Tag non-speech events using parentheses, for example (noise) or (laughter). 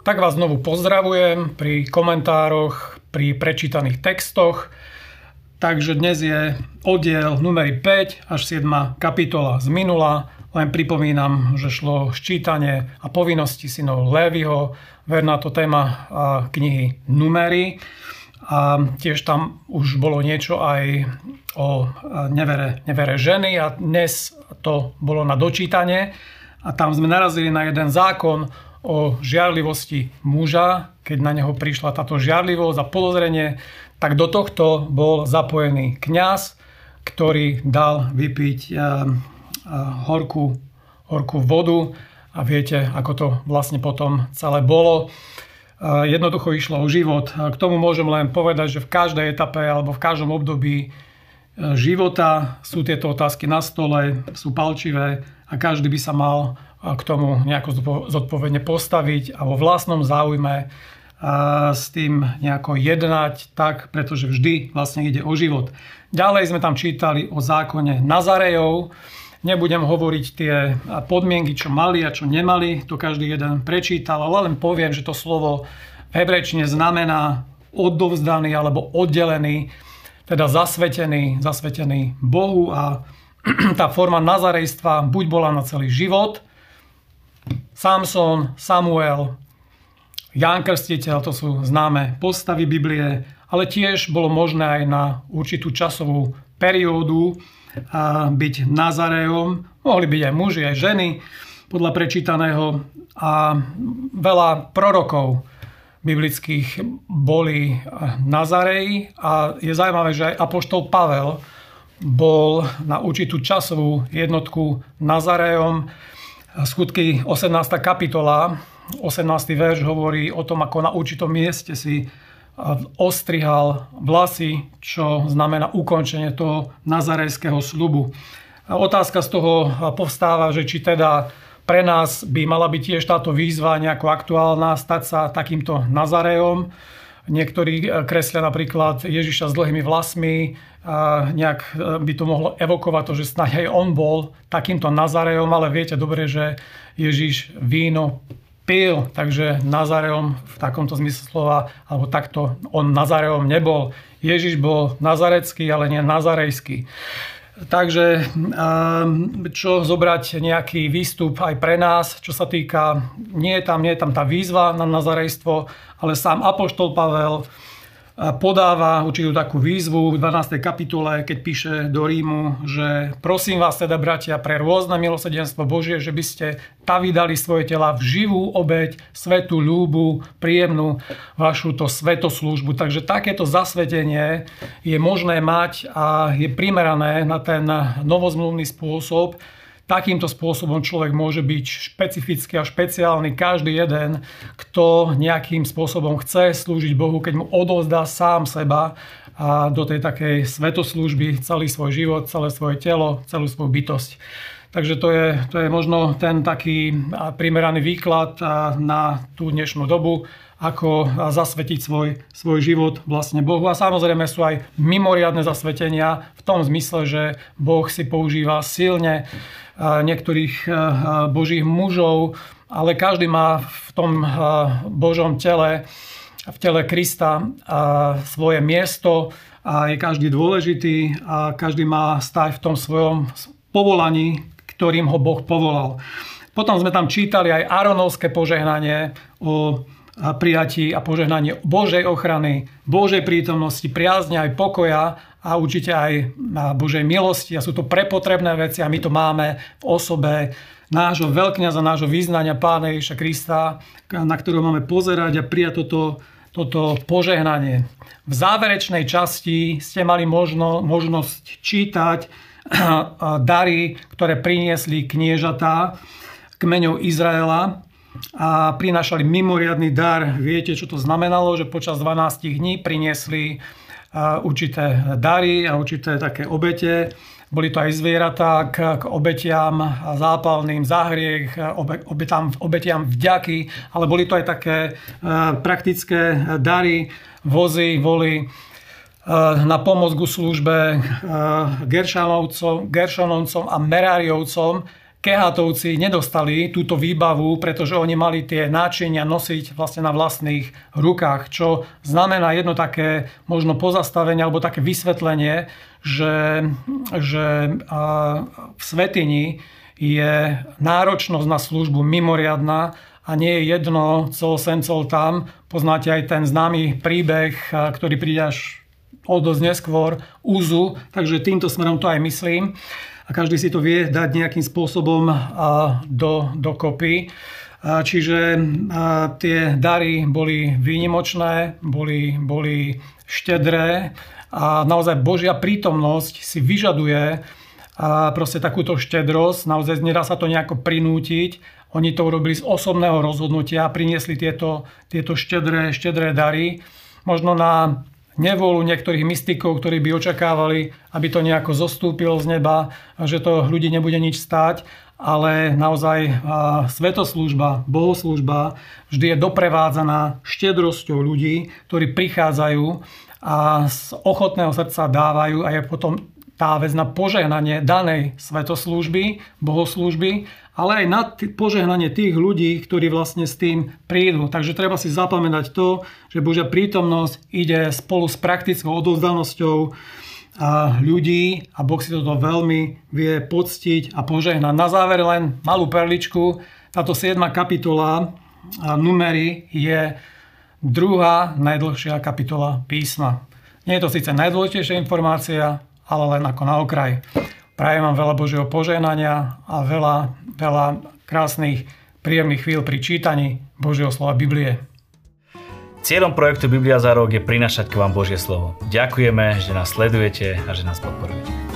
Tak vás znovu pozdravujem pri komentároch, pri prečítaných textoch. Takže dnes je oddiel numery 5 až 7 kapitola z minula. Len pripomínam, že šlo ščítanie a povinnosti synov Lévyho, verná to téma knihy Numery. A tiež tam už bolo niečo aj o nevere, nevere ženy a dnes to bolo na dočítanie. A tam sme narazili na jeden zákon o žiarlivosti muža, keď na neho prišla táto žiarlivosť a podozrenie, tak do tohto bol zapojený kňaz, ktorý dal vypiť horkú, horkú vodu a viete, ako to vlastne potom celé bolo jednoducho išlo o život. K tomu môžem len povedať, že v každej etape alebo v každom období života sú tieto otázky na stole, sú palčivé a každý by sa mal k tomu nejako zodpovedne postaviť a vo vlastnom záujme s tým nejako jednať tak, pretože vždy vlastne ide o život. Ďalej sme tam čítali o zákone Nazarejov, Nebudem hovoriť tie podmienky, čo mali a čo nemali, to každý jeden prečítal, ale len poviem, že to slovo v hebrečine znamená odovzdaný alebo oddelený, teda zasvetený, zasvetený Bohu a (clears throat) tá forma nazarejstva buď bola na celý život, Samson, Samuel, Ján Krstiteľ, to sú známe postavy Biblie, ale tiež bolo možné aj na určitú časovú periódu byť Nazarejom, mohli byť aj muži, aj ženy, podľa prečítaného. A veľa prorokov biblických boli Nazareji a je zaujímavé, že aj Apoštol Pavel bol na určitú časovú jednotku Nazarejom. Skutky 18. kapitola, 18. verš hovorí o tom, ako na určitom mieste si ostrihal vlasy, čo znamená ukončenie toho nazarejského slubu. Otázka z toho povstáva, že či teda pre nás by mala byť tiež táto výzva nejako aktuálna, stať sa takýmto Nazarejom. Niektorí kreslia napríklad Ježiša s dlhými vlasmi, a nejak by to mohlo evokovať to, že snáď aj on bol takýmto Nazarejom, ale viete dobre, že Ježiš víno pil, takže Nazareom v takomto zmysle slova, alebo takto, on Nazareom nebol. Ježiš bol nazarecký, ale nie nazarejský. Takže ehm, čo zobrať nejaký výstup aj pre nás, čo sa týka, nie je tam, nie je tam tá výzva na nazarejstvo, ale sám Apoštol Pavel podáva určitú takú výzvu v 12. kapitole, keď píše do Rímu, že prosím vás teda, bratia, pre rôzne milosedenstvo Božie, že by ste ta vydali svoje tela v živú obeď, svetú ľúbu, príjemnú vašu to svetoslúžbu. Takže takéto zasvetenie je možné mať a je primerané na ten novozmluvný spôsob, Takýmto spôsobom človek môže byť špecifický a špeciálny každý jeden, kto nejakým spôsobom chce slúžiť Bohu, keď mu odovzdá sám seba a do tej takej svetoslúžby celý svoj život, celé svoje telo, celú svoju bytosť. Takže to je, to je možno ten taký primeraný výklad na tú dnešnú dobu, ako zasvetiť svoj, svoj život vlastne Bohu. A samozrejme sú aj mimoriadne zasvetenia v tom zmysle, že Boh si používa silne niektorých božích mužov, ale každý má v tom Božom tele, v tele Krista svoje miesto a je každý dôležitý a každý má stať v tom svojom povolaní, ktorým ho Boh povolal. Potom sme tam čítali aj Aronovské požehnanie o prijatí a požehnanie Božej ochrany, Božej prítomnosti, priazne aj pokoja a určite aj Božej milosti. A sú to prepotrebné veci a my to máme v osobe nášho veľkňaza, nášho význania Pána Ježiša Krista, na ktorého máme pozerať a prijať toto, toto požehnanie. V záverečnej časti ste mali možno, možnosť čítať (clears throat) dary, ktoré priniesli kniežatá kmeňov Izraela a prinášali mimoriadný dar. Viete, čo to znamenalo? Že počas 12 dní priniesli určité dary a určité také obete. Boli to aj zvieratá k, k obetiam zápalným za hriech, obe, obetiam, obetiam vďaky, ale boli to aj také praktické dary, vozy, voly na pomoc ku službe Geršanoncom, Geršanovcom a Meráriovcom, Kehatovci nedostali túto výbavu, pretože oni mali tie náčinia nosiť vlastne na vlastných rukách, čo znamená jedno také možno pozastavenie alebo také vysvetlenie, že, že v Svetini je náročnosť na službu mimoriadná a nie je jedno, co sem, co tam. Poznáte aj ten známy príbeh, ktorý príde až o dosť neskôr, úzu, takže týmto smerom to aj myslím a každý si to vie dať nejakým spôsobom do, do kopy. Čiže tie dary boli výnimočné, boli, boli štedré a naozaj Božia prítomnosť si vyžaduje proste takúto štedrosť. Naozaj nedá sa to nejako prinútiť. Oni to urobili z osobného rozhodnutia priniesli tieto, tieto štedré, štedré dary. Možno na nevolu niektorých mystikov, ktorí by očakávali, aby to nejako zostúpilo z neba, že to ľudí nebude nič stáť, ale naozaj svetoslúžba, bohoslúžba vždy je doprevádzaná štedrosťou ľudí, ktorí prichádzajú a z ochotného srdca dávajú a je potom tá vec na požehnanie danej svetoslúžby, bohoslúžby, ale aj na t- požehnanie tých ľudí, ktorí vlastne s tým prídu. Takže treba si zapamätať to, že Božia prítomnosť ide spolu s praktickou odovzdanosťou ľudí a Boh si toto veľmi vie poctiť a požehnať. Na záver len malú perličku. Táto 7. kapitola numery je druhá najdlhšia kapitola písma. Nie je to síce najdôležitejšia informácia, ale len ako na okraj. Prajem vám veľa Božieho požehnania a veľa, veľa krásnych, príjemných chvíľ pri čítaní Božieho slova Biblie. Cieľom projektu Biblia za rok je prinašať k vám Božie slovo. Ďakujeme, že nás sledujete a že nás podporujete.